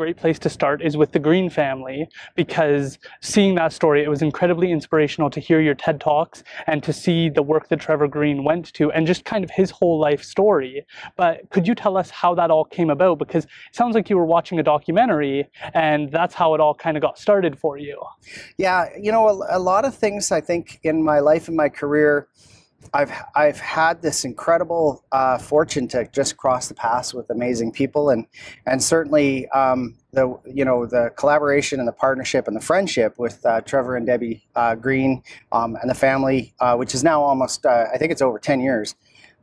great place to start is with the Greene family because seeing that story, it was incredibly inspirational to hear your TED Talks and to see the work that Trevor Greene went to and just kind of his whole life story. But could you tell us how that all came about? Because it sounds like you were watching a documentary and that's how it all kind of got started for you. Yeah, you know, a, a lot of things I think in my life and my career I've I've had this incredible uh, fortune to just cross the paths with amazing people, and and certainly um, the you know the collaboration and the partnership and the friendship with uh, Trevor and Debbie uh, Greene um, and the family, uh, which is now almost uh, I think it's over ten years.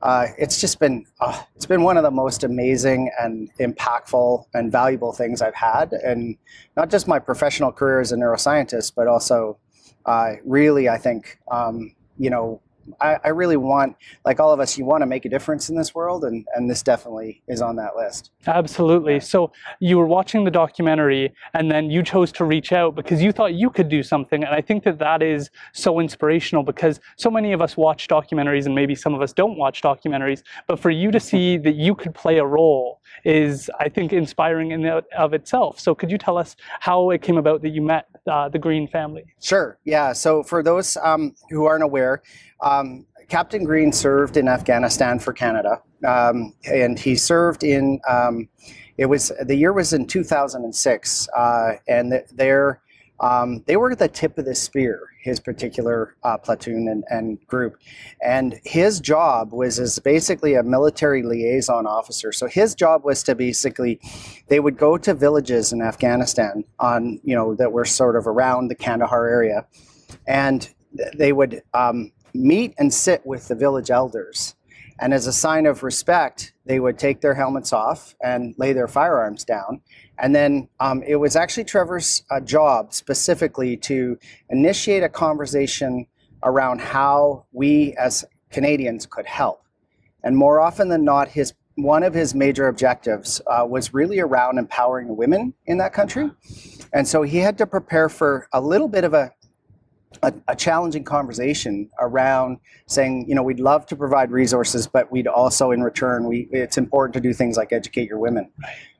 Uh, it's just been it's been one of the most amazing and impactful and valuable things I've had, and not just my professional career as a neuroscientist, but also really I think um, you know I, I, really want, like all of us, you want to make a difference in this world, and, and this definitely is on that list. Absolutely. So you were watching the documentary, and then you chose to reach out because you thought you could do something. And I think that that is so inspirational because so many of us watch documentaries, and maybe some of us don't watch documentaries. But for you to see that you could play a role is, I think, inspiring in of itself. So could you tell us how it came about that you met uh, the Greene family? Sure. Yeah. So for those um, who aren't aware, um, Captain Greene served in Afghanistan for Canada, um, and he served in. Um, it was the year was in 2006, uh, and there um, they were at the tip of the spear. His particular uh, platoon and, and, group, and his job was as basically a military liaison officer. So his job was to basically, they would go to villages in Afghanistan on you know that were sort of around the Kandahar area, and they would um, meet and sit with the village elders. And as a sign of respect, they would take their helmets off and lay their firearms down. And then um, it was actually Trevor's uh, job specifically to initiate a conversation around how we as Canadians could help. And more often than not, his one of his major objectives uh, was really around empowering women in that country. And so he had to prepare for a little bit of a a, a, challenging conversation around saying, you know, we'd love to provide resources, but we'd also, in return, we it's important to do things like educate your women,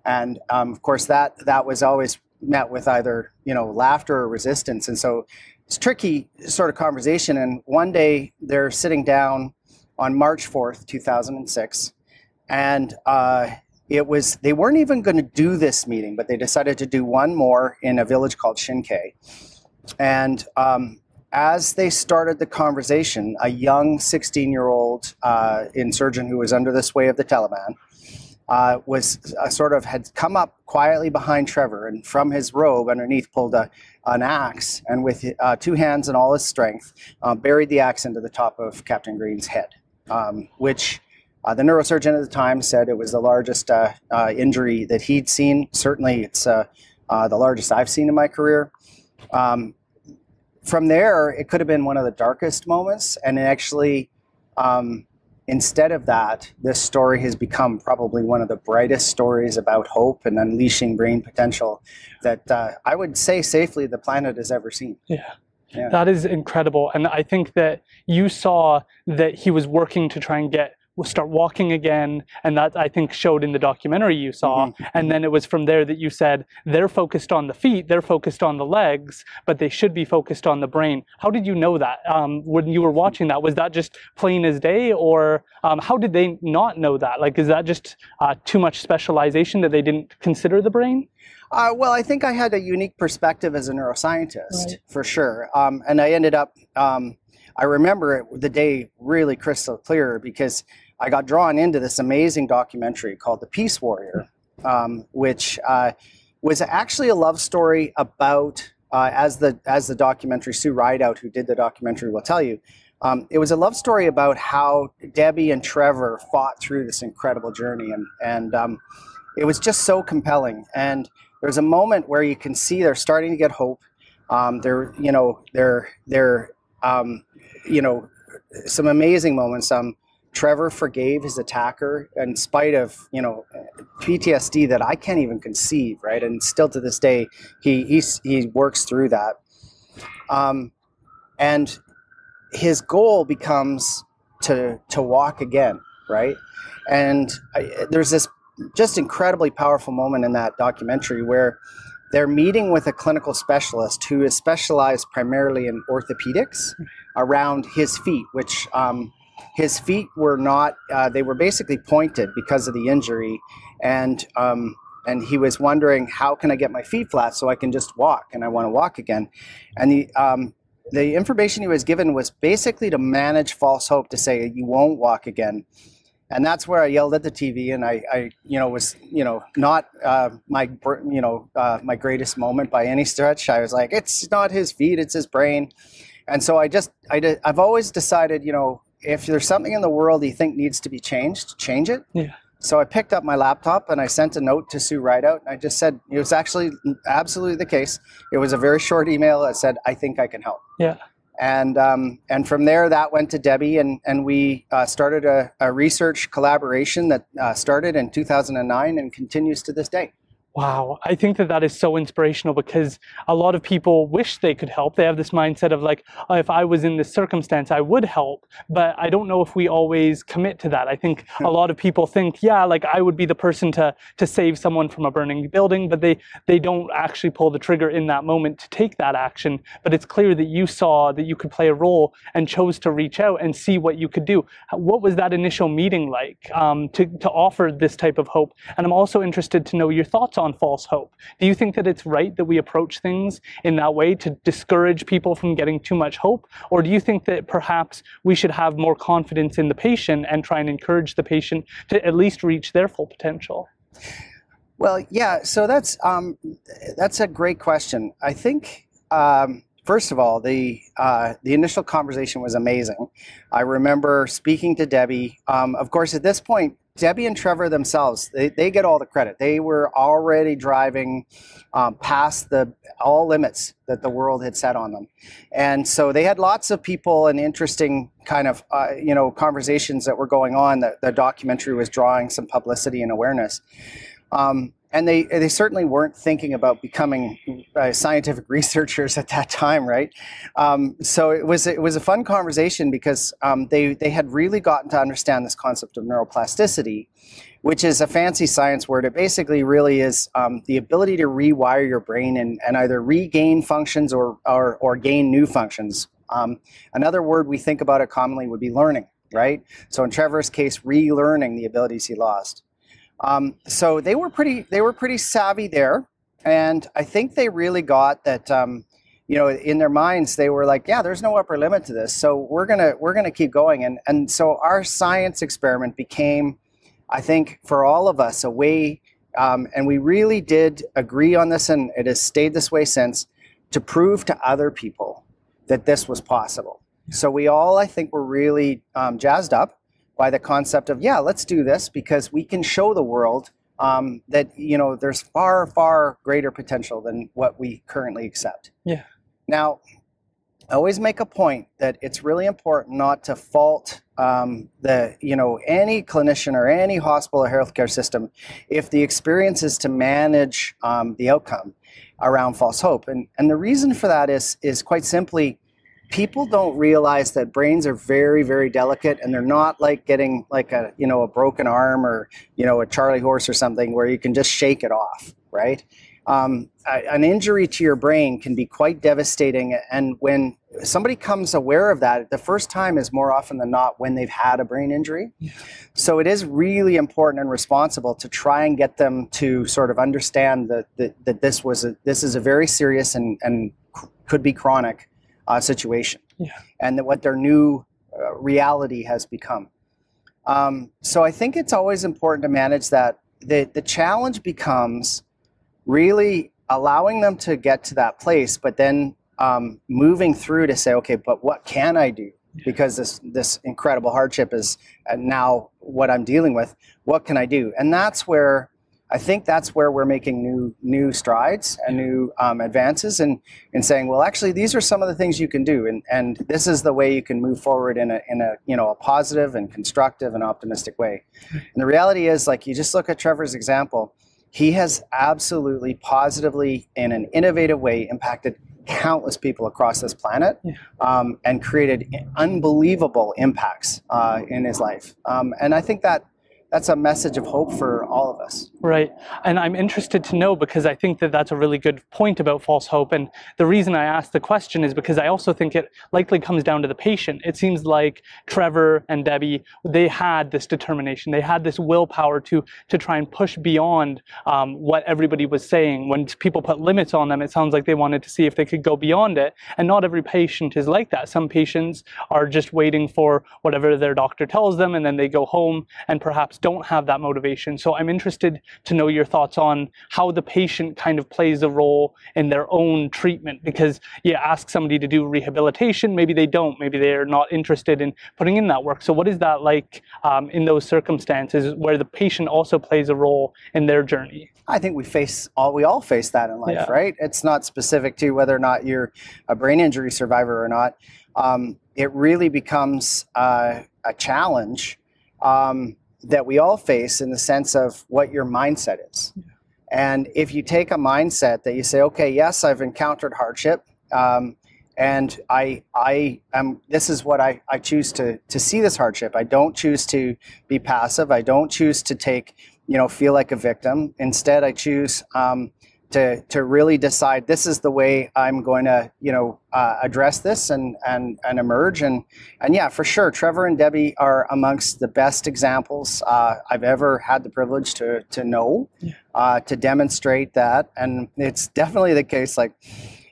and um, of course that that was always met with either you know laughter or resistance, and so it's tricky sort of conversation. And one day they're sitting down on March fourth, two thousand and six, and uh, it was they weren't even going to do this meeting, but they decided to do one more in a village called Shinkay and um, as they started the conversation, a young 16 year old uh, insurgent who was under the sway of the Taliban uh, was uh, sort of had come up quietly behind Trevor and from his robe underneath pulled a, an axe and with uh, two hands and all his strength uh, buried the axe into the top of Captain Greene's head, um, which uh, the neurosurgeon at the time said it was the largest injury that he'd seen. Certainly, it's the largest I've seen in my career. Um, from there, it could have been one of the darkest moments, and actually, um, instead of that, this story has become probably one of the brightest stories about hope and unleashing brain potential that uh, I would say safely the planet has ever seen. Yeah. Yeah. That is incredible. And I think that you saw that he was working to try and get start walking again. And that I think showed in the documentary you saw. Mm-hmm. And then it was from there that you said they're focused on the feet, they're focused on the legs, but they should be focused on the brain. How did you know that um, when you were watching that? Was that just plain as day, or um, how did they not know that? Like, is that just uh, too much specialization that they didn't consider the brain? Uh, well, I think I had a unique perspective as a neuroscientist, right. for sure. Um, and I ended up, um, I remember it, the day really crystal clear because I got drawn into this amazing documentary called The Peace Warrior, um, which uh, was actually a love story about, uh, as the as the documentary Sue Rideout, who did the documentary, will tell you. Um, it was a love story about how Debbie and Trevor fought through this incredible journey, and and um, it was just so compelling. And there's a moment where you can see they're starting to get hope. Um, they're you know they're they're um, you know some amazing moments. Um, Trevor forgave his attacker in spite of you know PTSD that I can't even conceive, right? And still to this day, he he he works through that. Um, and his goal becomes to to walk again, right? And I, there's this just incredibly powerful moment in that documentary where they're meeting with a clinical specialist who is specialized primarily in orthopedics around his feet, which um, his feet were not, uh, they were basically pointed because of the injury. And, um, and he was wondering, how can I get my feet flat so I can just walk and I want to walk again? And the, um, the information he was given was basically to manage false hope to say, you won't walk again and that's where I yelled at the TV, and I, I you know, was, you know, not uh, my, you know, uh, my greatest moment by any stretch. I was like, it's not his feet, it's his brain, and so I just, I, did, I've always decided, you know, if there's something in the world you think needs to be changed, change it. Yeah. So I picked up my laptop and I sent a note to Sue Rideout. And I just said it was actually absolutely the case. It was a very short email that said, "I think I can help." Yeah and um, and from there that went to Debbie and and we uh, started a, a, research collaboration that uh, started in 2009 and continues to this day. Wow, I think that that is so inspirational because a lot of people wish they could help. They have this mindset of like, oh, if I was in this circumstance, I would help. But I don't know if we always commit to that. I think a lot of people think, yeah, like I would be the person to to save someone from a burning building, but they they don't actually pull the trigger in that moment to take that action. But it's clear that you saw that you could play a role and chose to reach out and see what you could do. What was that initial meeting like um, to to offer this type of hope? And I'm also interested to know your thoughts on on false hope. Do you think that it's right that we approach things in that way to discourage people from getting too much hope? Or do you think that perhaps we should have more confidence in the patient and try and encourage the patient to at least reach their full potential? Well, yeah. So that's um, that's a great question. I think um, first of all, the uh, the initial conversation was amazing. I remember speaking to Debbie. Um, of course, at this point, Debbie and Trevor themselves, they, they get all the credit. They were already driving um, past the all limits that the world had set on them, and so they had lots of people and interesting kind of uh, you know conversations that were going on. That the documentary was drawing some publicity and awareness. Um, and they they certainly weren't thinking about becoming uh, scientific researchers at that time, right? Um, so it was it was a fun conversation because um, they they had really gotten to understand this concept of neuroplasticity, which is a fancy science word. It basically really is um, the ability to rewire your brain and, and either regain functions or or, or gain new functions. Um, another word we think about it commonly would be learning, right? So in Trevor's case, relearning the abilities he lost. Um, so they were pretty they were pretty savvy there, and I think they really got that. Um, you know, in their minds, they were like, "Yeah, there's no upper limit to this, so we're gonna we're gonna keep going." And and so our science experiment became, I think, for all of us, a way, um, and we really did agree on this, and it has stayed this way since, to prove to other people that this was possible. So we all, I think, were really um, jazzed up by the concept of yeah let's do this because we can show the world um, that you know there's far far greater potential than what we currently accept. Yeah. Now I always make a point that it's really important not to fault um, the you know any clinician or any hospital or healthcare system if the experience is to manage um, the outcome around false hope. And and the reason for that is is quite simply people don't realize that brains are very very delicate and they're not like getting like a you know a broken arm or you know a charley horse or something where you can just shake it off right? Um, an injury to your brain can be quite devastating and when somebody comes aware of that the first time is more often than not when they've had a brain injury. So it is really important and responsible to try and get them to sort of understand that, that, that this was a, this is a very serious and, and could be chronic uh, situation yeah. and that what their new uh, reality has become. Um, so I think it's always important to manage that. The, the challenge becomes really allowing them to get to that place, but then um, moving through to say, okay, but what can I do? Because this this incredible hardship is uh, now what I'm dealing with. What can I do? And that's where I think that's where we're making new new strides and new um, advances in, in saying, well, actually, these are some of the things you can do, and, and this is the way you can move forward in a, in a you know a positive and constructive and optimistic way. And the reality is, like you just look at Trevor's example, he has absolutely positively in an innovative way impacted countless people across this planet yeah. um, and created unbelievable impacts uh, in his life. Um, and I think that that's a message of hope for all of us. Right. And I'm interested to know because I think that that's a really good point about false hope. And the reason I asked the question is because I also think it likely comes down to the patient. It seems like Trevor and Debbie, they had this determination, they had this willpower to, to try and push beyond um, what everybody was saying. When people put limits on them, it sounds like they wanted to see if they could go beyond it. And not every patient is like that. Some patients are just waiting for whatever their doctor tells them and then they go home and perhaps don't have that motivation. So I'm interested to know your thoughts on how the patient kind of plays a role in their own treatment because you ask somebody to do rehabilitation, maybe they don't, maybe they're not interested in putting in that work. So what is that like um, in those circumstances where the patient also plays a role in their journey? I think we face all we all face that in life, yeah. right? It's not specific to whether or not you're a brain injury survivor or not. Um, it really becomes uh, a challenge um, that we all face in the sense of what your mindset is. And if you take a mindset that you say, okay, yes, I've encountered hardship, um, and I, I am. This is what I, I choose to to see this hardship. I don't choose to be passive. I don't choose to take, you know, feel like a victim. Instead, I choose um, to to really decide this is the way I'm going to you know uh, address this and and and emerge. And and yeah for sure Trevor and Debbie are amongst the best examples uh, I've ever had the privilege to to know uh, to demonstrate that. And it's definitely the case like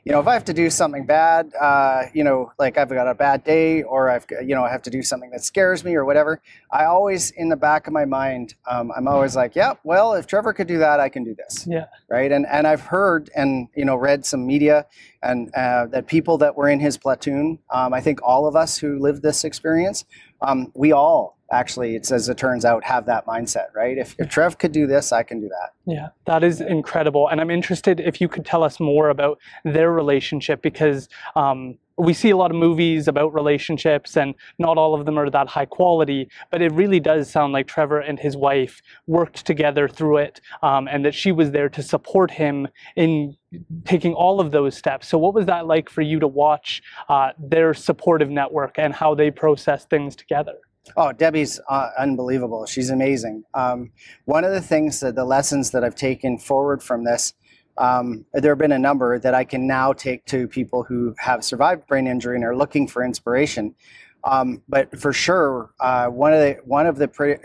you know, if I have to do something bad, uh, you know, like I've got a bad day or I've, you know, I have to do something that scares me or whatever, I always, in the back of my mind, um, I'm always like, yeah, well, if Trevor could do that, I can do this. Yeah. Right. And, and I've heard and, you know, read some media and uh, that people that were in his platoon, um, I think all of us who lived this experience, um, we all actually, it's as it turns out, have that mindset, right? If, if Trev could do this, I can do that. Yeah, that is incredible. And I'm interested if you could tell us more about their relationship because um, we see a lot of movies about relationships and not all of them are that high quality, but it really does sound like Trevor and his wife worked together through it um, and that she was there to support him in taking all of those steps. So, what was that like for you to watch uh, their supportive network and how they process things together? Oh, Debbie's uh, unbelievable. She's amazing. Um, one of the things that the lessons that I've taken forward from this, um, there have been a number that I can now take to people who have survived brain injury and are looking for inspiration. Um, but for sure, uh, one of the one of the pre-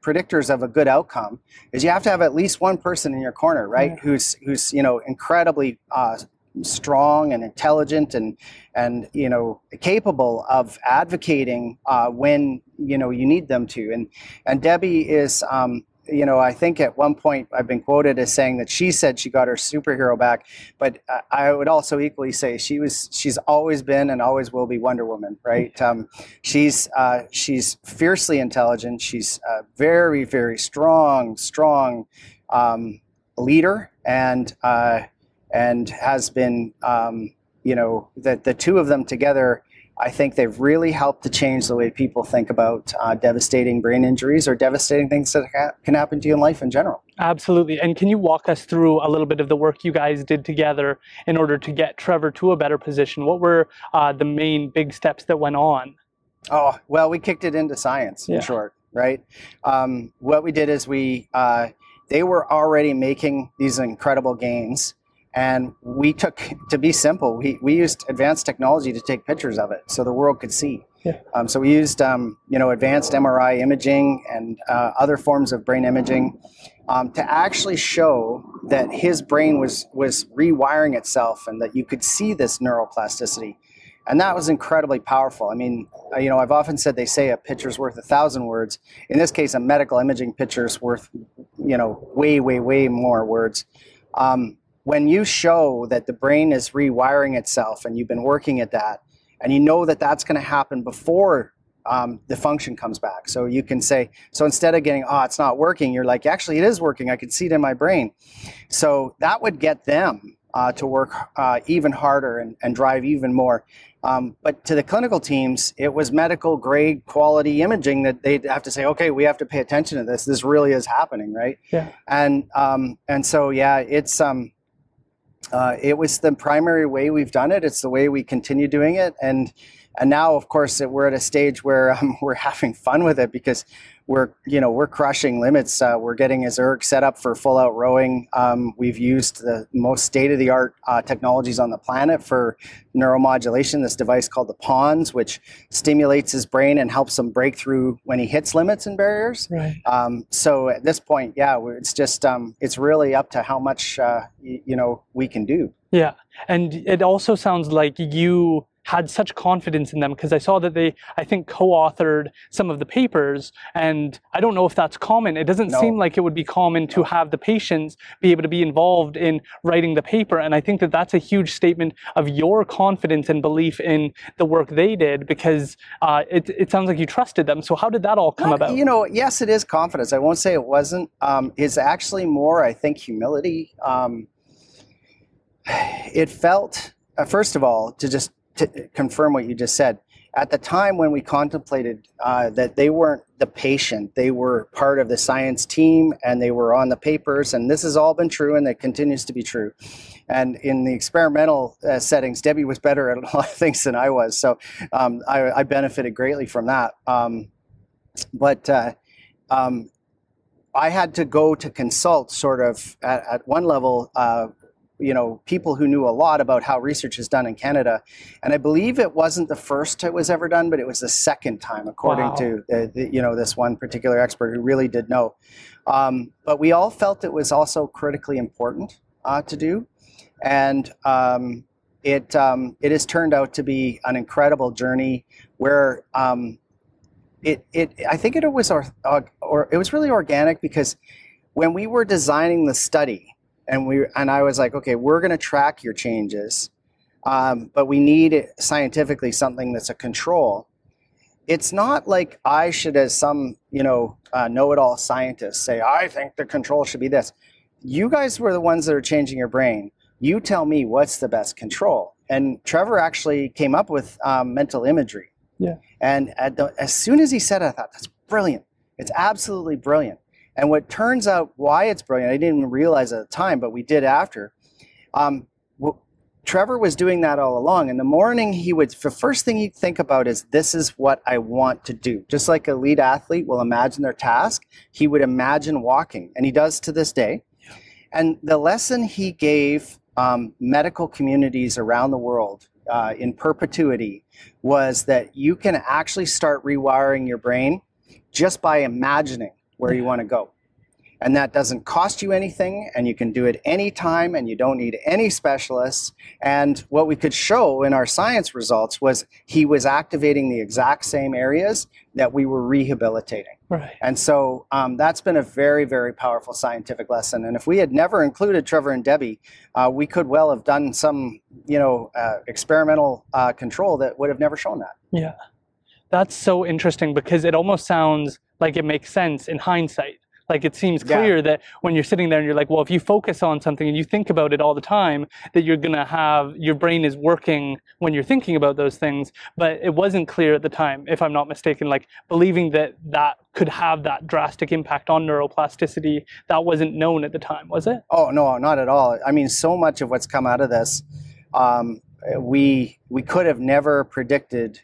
predictors of a good outcome is you have to have at least one person in your corner, right? Yeah. Who's who's you know incredibly uh, strong and intelligent and and you know capable of advocating uh, when you know you need them to. And and Debbie is um, you know I think at one point I've been quoted as saying that she said she got her superhero back but I would also equally say she was she's always been and always will be Wonder Woman right? Um, she's uh, she's fiercely intelligent. She's a very very strong strong um, leader and uh, and has been, um, you know, that the two of them together, I think they've really helped to change the way people think about uh, devastating brain injuries or devastating things that ha- can happen to you in life in general. Absolutely. And can you walk us through a little bit of the work you guys did together in order to get Trevor to a better position? What were uh, the main big steps that went on? Oh, well, we kicked it into science, yeah. in short, right? Um, what we did is we, uh, they were already making these incredible gains and we took, to be simple, we, we used advanced technology to take pictures of it so the world could see. Yeah. Um, so we used, um, you know, advanced MRI imaging and uh, other forms of brain imaging um, to actually show that his brain was was rewiring itself and that you could see this neuroplasticity, and that was incredibly powerful. I mean, uh, you know, I've often said they say a picture's worth a thousand words. In this case, a medical imaging picture's worth, you know, way, way, way more words. Um, when you show that the brain is rewiring itself and you've been working at that and you know that that's going to happen before um, the function comes back. So you can say so instead of getting oh it's not working you're like actually it is working. I can see it in my brain. So that would get them uh, to work uh, even harder and, and, drive even more. Um, but to the clinical teams it was medical grade quality imaging that they'd have to say okay we have to pay attention to this. This really is happening right? Yeah. And um, and so yeah it's um uh, it was the primary way we've done it. It's the way we continue doing it, and and now, of course, we're at a stage where um, we're having fun with it because we're you know we're crushing limits. Uh, we're getting his erg set up for full out rowing. Um, we've used the most state of the art uh, technologies on the planet for neuromodulation. This device called the Pons, which stimulates his brain and helps him break through when he hits limits and barriers. Right. Um, so at this point, yeah, it's just um, it's really up to how much uh, y- you know we can do. Yeah, and it also sounds like you had such confidence in them because I saw that they, I think, co-authored some of the papers, and I don't know if that's common. It doesn't No. seem like it would be common to have the patients be able to be involved in writing the paper, and I think that that's a huge statement of your confidence and belief in the work they did because uh, it, it sounds like you trusted them. So how did that all come Not- about? You know, yes, it is confidence. I won't say it wasn't. Um, it's actually more, I think, humility. Um, it felt, uh, first of all, to just to confirm what you just said. At the time when we contemplated uh, that they weren't the patient, they were part of the science team and they were on the papers, and this has all been true and it continues to be true. And in the experimental uh, settings, Debbie was better at a lot of things than I was, so um, I, I benefited greatly from that. Um, but uh, um, I had to go to consult sort of at, at one level, uh, you know, people who knew a lot about how research is done in Canada. And I believe it wasn't the first it was ever done, but it was the second time, according Wow. to, the, the, you know, this one particular expert who really did know. Um, but we all felt it was also critically important uh, to do. And um, it, um, it has turned out to be an incredible journey where um, it, it I think it was or, or it was really organic because when we were designing the study and we and I was like, okay, we're going to track your changes, um, but we need scientifically something that's a control. It's not like I should, as some you know uh, know-it-all scientist, say I think the control should be this. You guys were the ones that are changing your brain. You tell me what's the best control. And Trevor actually came up with um, mental imagery. Yeah. And at the, as soon as he said it, I thought, that's brilliant. It's absolutely brilliant. And what turns out why it's brilliant, I didn't even realize at the time, but we did after. Um, Trevor was doing that all along. In the morning, he would, the first thing he'd think about is, this is what I want to do. Just like a lead athlete will imagine their task, he would imagine walking, and he does to this day. And the lesson he gave um, medical communities around the world uh, in perpetuity was that you can actually start rewiring your brain just by imagining where you want to go. And that doesn't cost you anything, and you can do it anytime, and you don't need any specialists. And what we could show in our science results was he was activating the exact same areas that we were rehabilitating. Right. And so um, that's been a very, very powerful scientific lesson. And if we had never included Trevor and Debbie, uh, we could well have done some, you know, uh, experimental uh, control that would have never shown that. Yeah. That's so interesting because it almost sounds like it makes sense in hindsight. Like it seems Yeah. clear that when you're sitting there and you're like, well, if you focus on something and you think about it all the time, that you're going to have your brain is working when you're thinking about those things. But it wasn't clear at the time, if I'm not mistaken, like believing that that could have that drastic impact on neuroplasticity, that wasn't known at the time, was it? Oh no, not at all. I mean, so much of what's come out of this, um, we we could have never predicted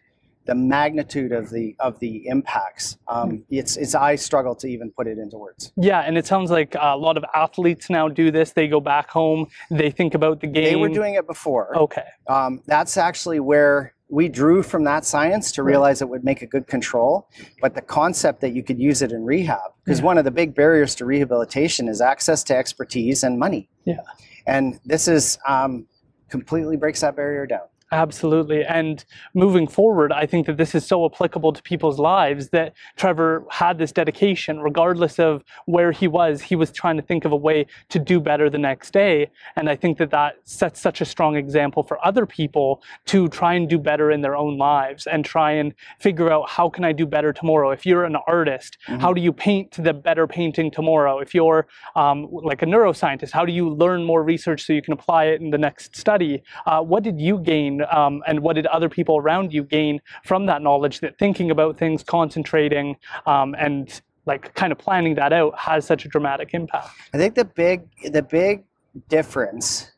the magnitude of the of the impacts. Um, it's it's I struggle to even put it into words. Yeah, and it sounds like a lot of athletes now do this. They go back home, they think about the game. They were doing it before. Okay. Um, that's actually where we drew from that science to realize it would make a good control. But the concept that you could use it in rehab, because Yeah. one of the big barriers to rehabilitation is access to expertise and money. Yeah. And this is um, completely breaks that barrier down. Absolutely. And moving forward, I think that this is so applicable to people's lives that Trevor had this dedication, regardless of where he was. He was trying to think of a way to do better the next day. And I think that that sets such a strong example for other people to try and do better in their own lives and try and figure out how can I do better tomorrow? If you're an artist, Mhm. how do you paint the better painting tomorrow? If you're um, like a neuroscientist, how do you learn more research so you can apply it in the next study? Uh, what did you gain um, and what did other people around you gain from that knowledge that thinking about things, concentrating, um, and like kind of planning that out has such a dramatic impact? I think the big the big difference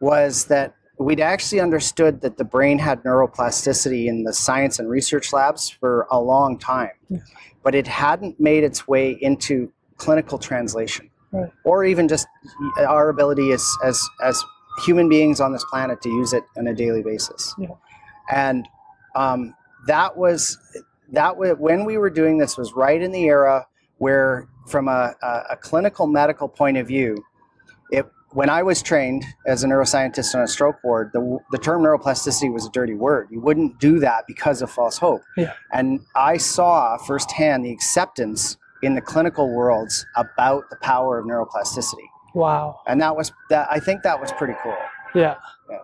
was that we'd actually understood that the brain had neuroplasticity in the science and research labs for a long time, Yeah. but it hadn't made its way into clinical translation, Right. or even just our ability as as as human beings on this planet to use it on a daily basis. Yeah. And um, that was that was when we were doing this was right in the era where, from a, a, a clinical medical point of view, it when I was trained as a neuroscientist on a stroke ward, the, the term neuroplasticity was a dirty word. You wouldn't do that because of false hope. Yeah. And I saw firsthand the acceptance in the clinical worlds about the power of neuroplasticity. Wow. And that was that I think that was pretty cool. Yeah. Yeah.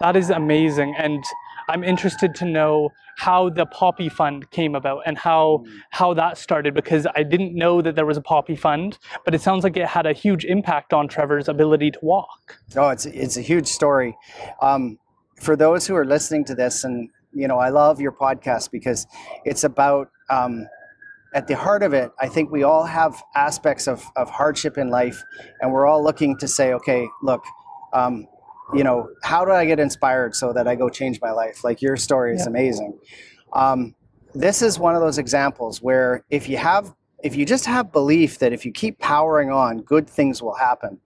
That is amazing. And I'm interested to know how the Poppy Fund came about and how Mm. how that started because I didn't know that there was a Poppy Fund, but it sounds like it had a huge impact on Trevor's ability to walk. Oh, it's it's a huge story. Um, for those who are listening to this, and you know, I love your podcast because it's about um, at the heart of it. I think we all have aspects of of hardship in life, and we're all looking to say, okay, look. Um, you know, how do I get inspired so that I go change my life? Like your story is Yeah. amazing. Um, this is one of those examples where if you have, if you just have belief that if you keep powering on, good things will happen.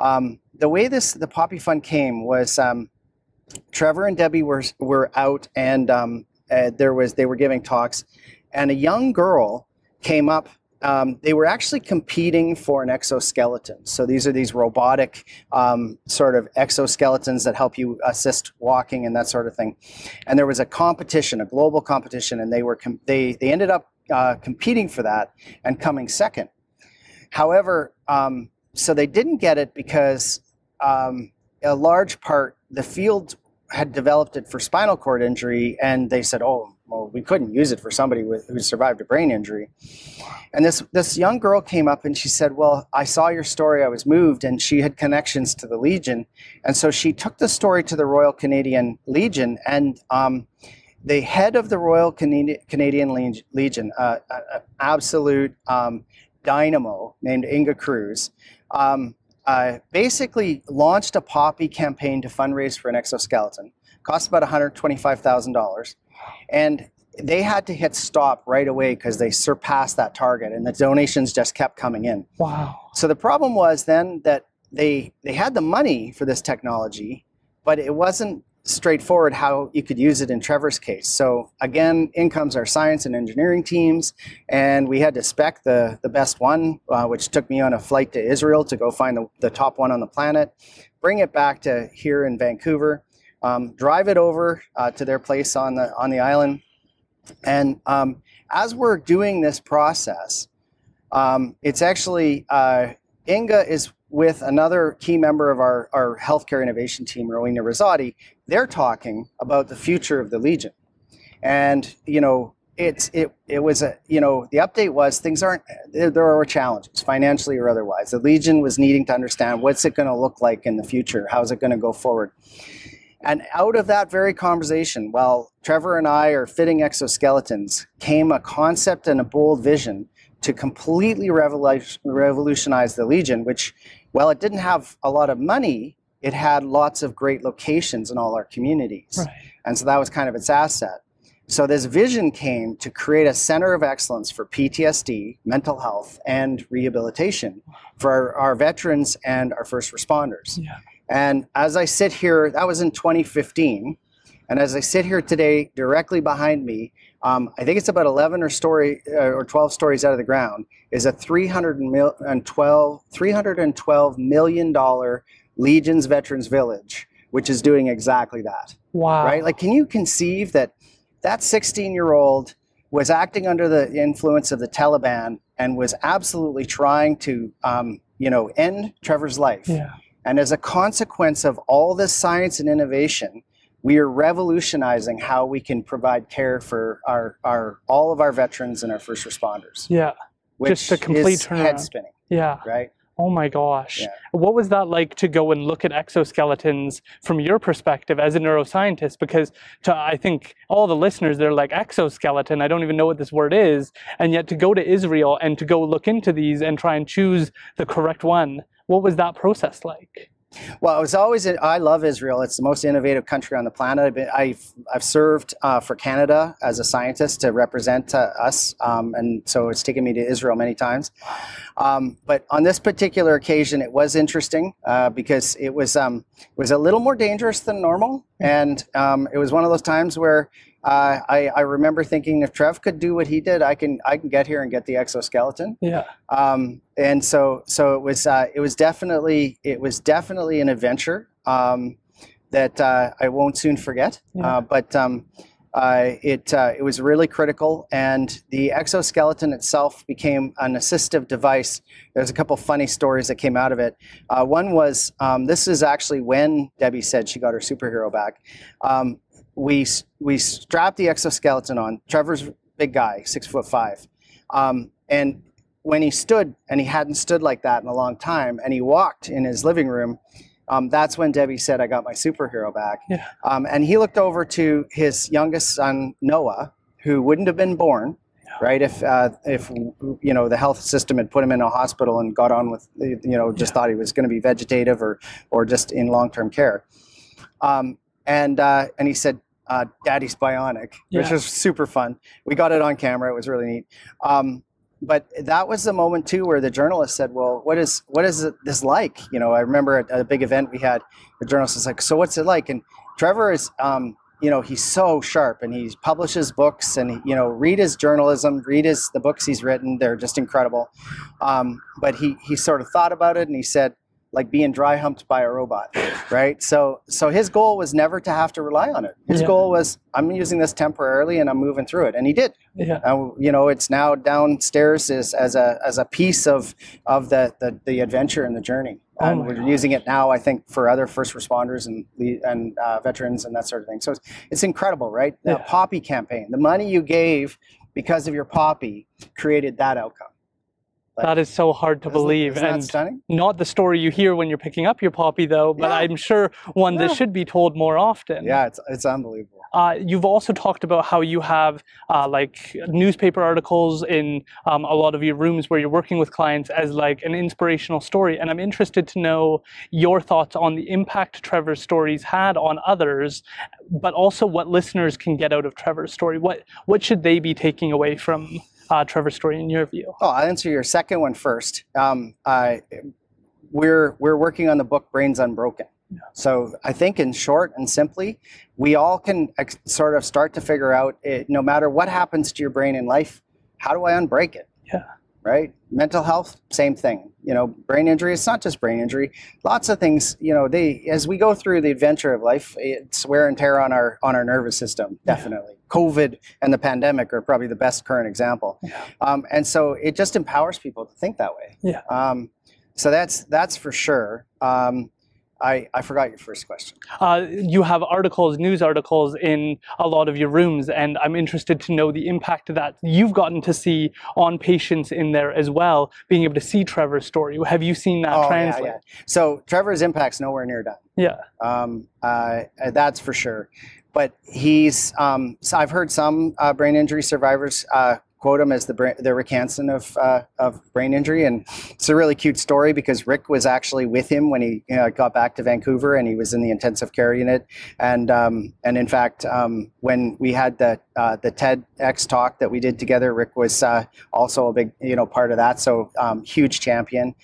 Um, the way this the Poppy Fund came was um, Trevor and Debbie were were out and um, uh, there was they were giving talks, and a young girl came up. Um, they were actually competing for an exoskeleton. So these are these robotic um, sort of exoskeletons that help you assist walking and that sort of thing. And there was a competition, a global competition, and they were they they ended up uh, competing for that and coming second. However, um, so they didn't get it because um, a large part the field had developed it for spinal cord injury, and they said, "Oh, well, we couldn't use it for somebody with, who survived a brain injury." And this this young girl came up and she said, "Well, I saw your story. I was moved." And she had connections to the Legion, and so she took the story to the Royal Canadian Legion, and um, the head of the Royal Canadian, Canadian Leg- Legion, uh, uh, uh, absolute um, dynamo named Inga Kruse, um, uh, basically launched a poppy campaign to fundraise for an exoskeleton. Cost about $125,000. And they had to hit stop right away because they surpassed that target and the donations just kept coming in. Wow. So the problem was then that they they had the money for this technology, but it wasn't straightforward how you could use it in Trevor's case. So again, in comes our science and engineering teams, and we had to spec the the best one, uh, which took me on a flight to Israel to go find the, the top one on the planet, bring it back to here in Vancouver, um, drive it over uh, to their place on the on the island, and um, as we're doing this process, um, it's actually uh, Inga is with another key member of our, our healthcare innovation team, Rowena Rizzotti. They're talking about the future of the Legion. And, you know, it's it it was a you know the update was things aren't there, there are challenges financially or otherwise the legion was needing to understand what's it going to look like in the future how's it going to go forward and out of that very conversation while trevor and i are fitting exoskeletons came a concept and a bold vision to completely revolutionize the Legion, which, while it didn't have a lot of money, it had lots of great locations in all our communities. Right. And so that was kind of its asset. So this vision came to create a center of excellence for PTSD, mental health, and rehabilitation for our, our veterans and our first responders. Yeah. And as I sit here, that was in 2015. And as I sit here today, directly behind me, um, I think it's about 11 or story uh, or 12 stories out of the ground, is a 312 312 million dollar Legion's Veterans Village, which is doing exactly that Wow. right? Like, can you conceive that that 16 year old was acting under the influence of the Taliban and was absolutely trying to, um, you know, end Trevor's life? Yeah. And as a consequence of all this science and innovation, we are revolutionizing how we can provide care for our, our all of our veterans and our first responders. Yeah. Which Just a complete is turnaround. head spinning, Yeah. right? Oh my gosh. Yeah. What was that like to go and look at exoskeletons from your perspective as a neuroscientist? Because to I think all the listeners, they're like exoskeleton. I don't even know what this word is. And yet to go to Israel and to go look into these and try and choose the correct one, what was that process like? Well, it was always. I love Israel. It's the most innovative country on the planet. I've, been, I've, I've served uh, for Canada as a scientist to represent uh, us, um, and so it's taken me to Israel many times. Um, but on this particular occasion, it was interesting uh, because it was um, it was a little more dangerous than normal, and um, it was one of those times where uh, I, I, remember thinking if Trev could do what he did, I can I can get here and get the exoskeleton. Yeah. Um, and so so it was uh, it was definitely it was definitely an adventure um, that uh, I won't soon forget. Yeah. Uh, but um, uh, it uh, it was really critical, and the exoskeleton itself became an assistive device. There's a couple funny stories that came out of it. one was um, this is actually when Debbie said she got her superhero back. We we strapped the exoskeleton on. Trevor's big guy, six foot five, um, and when he stood, and he hadn't stood like that in a long time, and he walked in his living room. Um, that's when Debbie said, "I got my superhero back." Yeah. Um, and he looked over to his youngest son Noah, who wouldn't have been born, right? If uh, if you know the health system had put him in a hospital and got on with you know just Yeah. thought he was going to be vegetative or or just in long term care. Um, and uh, and he said, uh, "Daddy's bionic," which was super fun. We got it on camera; it was really neat. Um, but that was the moment too where the journalist said, "Well, what is what is this like?" You know, I remember at a big event we had, the journalist was like, "So what's it like?" And Trevor is, um, you know, he's so sharp, and he publishes books, and you know, read his journalism, read his the books he's written; they're just incredible. Um, but he he sort of thought about it, and he said, like being dry humped by a robot, right? So so his goal was never to have to rely on it. His Yeah. goal was, I'm using this temporarily, and I'm moving through it, and he did. Yeah. Uh, you know, it's now downstairs as, as a as a piece of of the the, the adventure and the journey. Oh And we're God. using it now, I think, for other first responders and and uh, veterans and that sort of thing. So it's, it's incredible, right? The Yeah. poppy campaign, the money you gave because of your poppy created that outcome. That is so hard to believe, and stunning? not the story you hear when you're picking up your poppy, though. But Yeah. I'm sure one that should be told more often. Yeah, it's it's unbelievable. Uh, you've also talked about how you have uh, like newspaper articles in um, a lot of your rooms where you're working with clients as like an inspirational story, and I'm interested to know your thoughts on the impact Trevor's stories had on others, but also what listeners can get out of Trevor's story. What what should they be taking away from uh, Trevor's story in your view? Oh, I'll answer your second one first. Um, I, we're we're working on the book Brains Unbroken. Yeah. So I think, in short and simply, we all can ex- sort of start to figure out, it, no matter what happens to your brain in life, how do I unbreak it? Yeah. Right. Mental health, same thing. You know, brain injury. It's not just brain injury. Lots of things. You know, they as we go through the adventure of life, it's wear and tear on our on our nervous system. Yeah. Definitely. COVID and the pandemic are probably the best current example. Um, and so it just empowers people to think that way. Yeah. Um, so that's that's for sure. Um, I I forgot your first question. Uh, you have articles, news articles in a lot of your rooms, and I'm interested to know the impact that you've gotten to see on patients in there as well, being able to see Trevor's story. Have you seen that Oh, yeah, translate? yeah. So Trevor's impact's nowhere near done. Yeah. Um, uh, that's for sure. But he's. Um, so I've heard some uh, brain injury survivors uh, quote him as the the Rick Hansen of uh, of brain injury, and it's a really cute story because Rick was actually with him when he you know, got back to Vancouver, and he was in the intensive care unit, and um, and in fact, um, when we had the uh, the TEDx talk that we did together, Rick was uh, also a big you know part of that. So um, huge champion.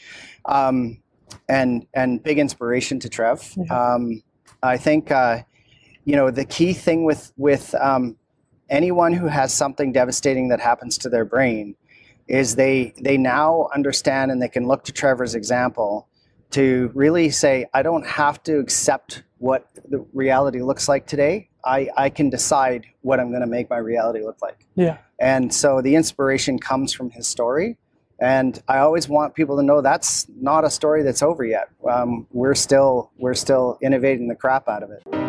Um, and and big inspiration to Trev. Um, I think uh, you know the key thing with with um, anyone who has something devastating that happens to their brain is they they now understand and they can look to Trevor's example to really say I don't have to accept what the reality looks like today. I, I can decide what I'm going to make my reality look like. Yeah. And so the inspiration comes from his story. And I always want people to know that's not a story that's over yet. Um, we're still we're still innovating the crap out of it.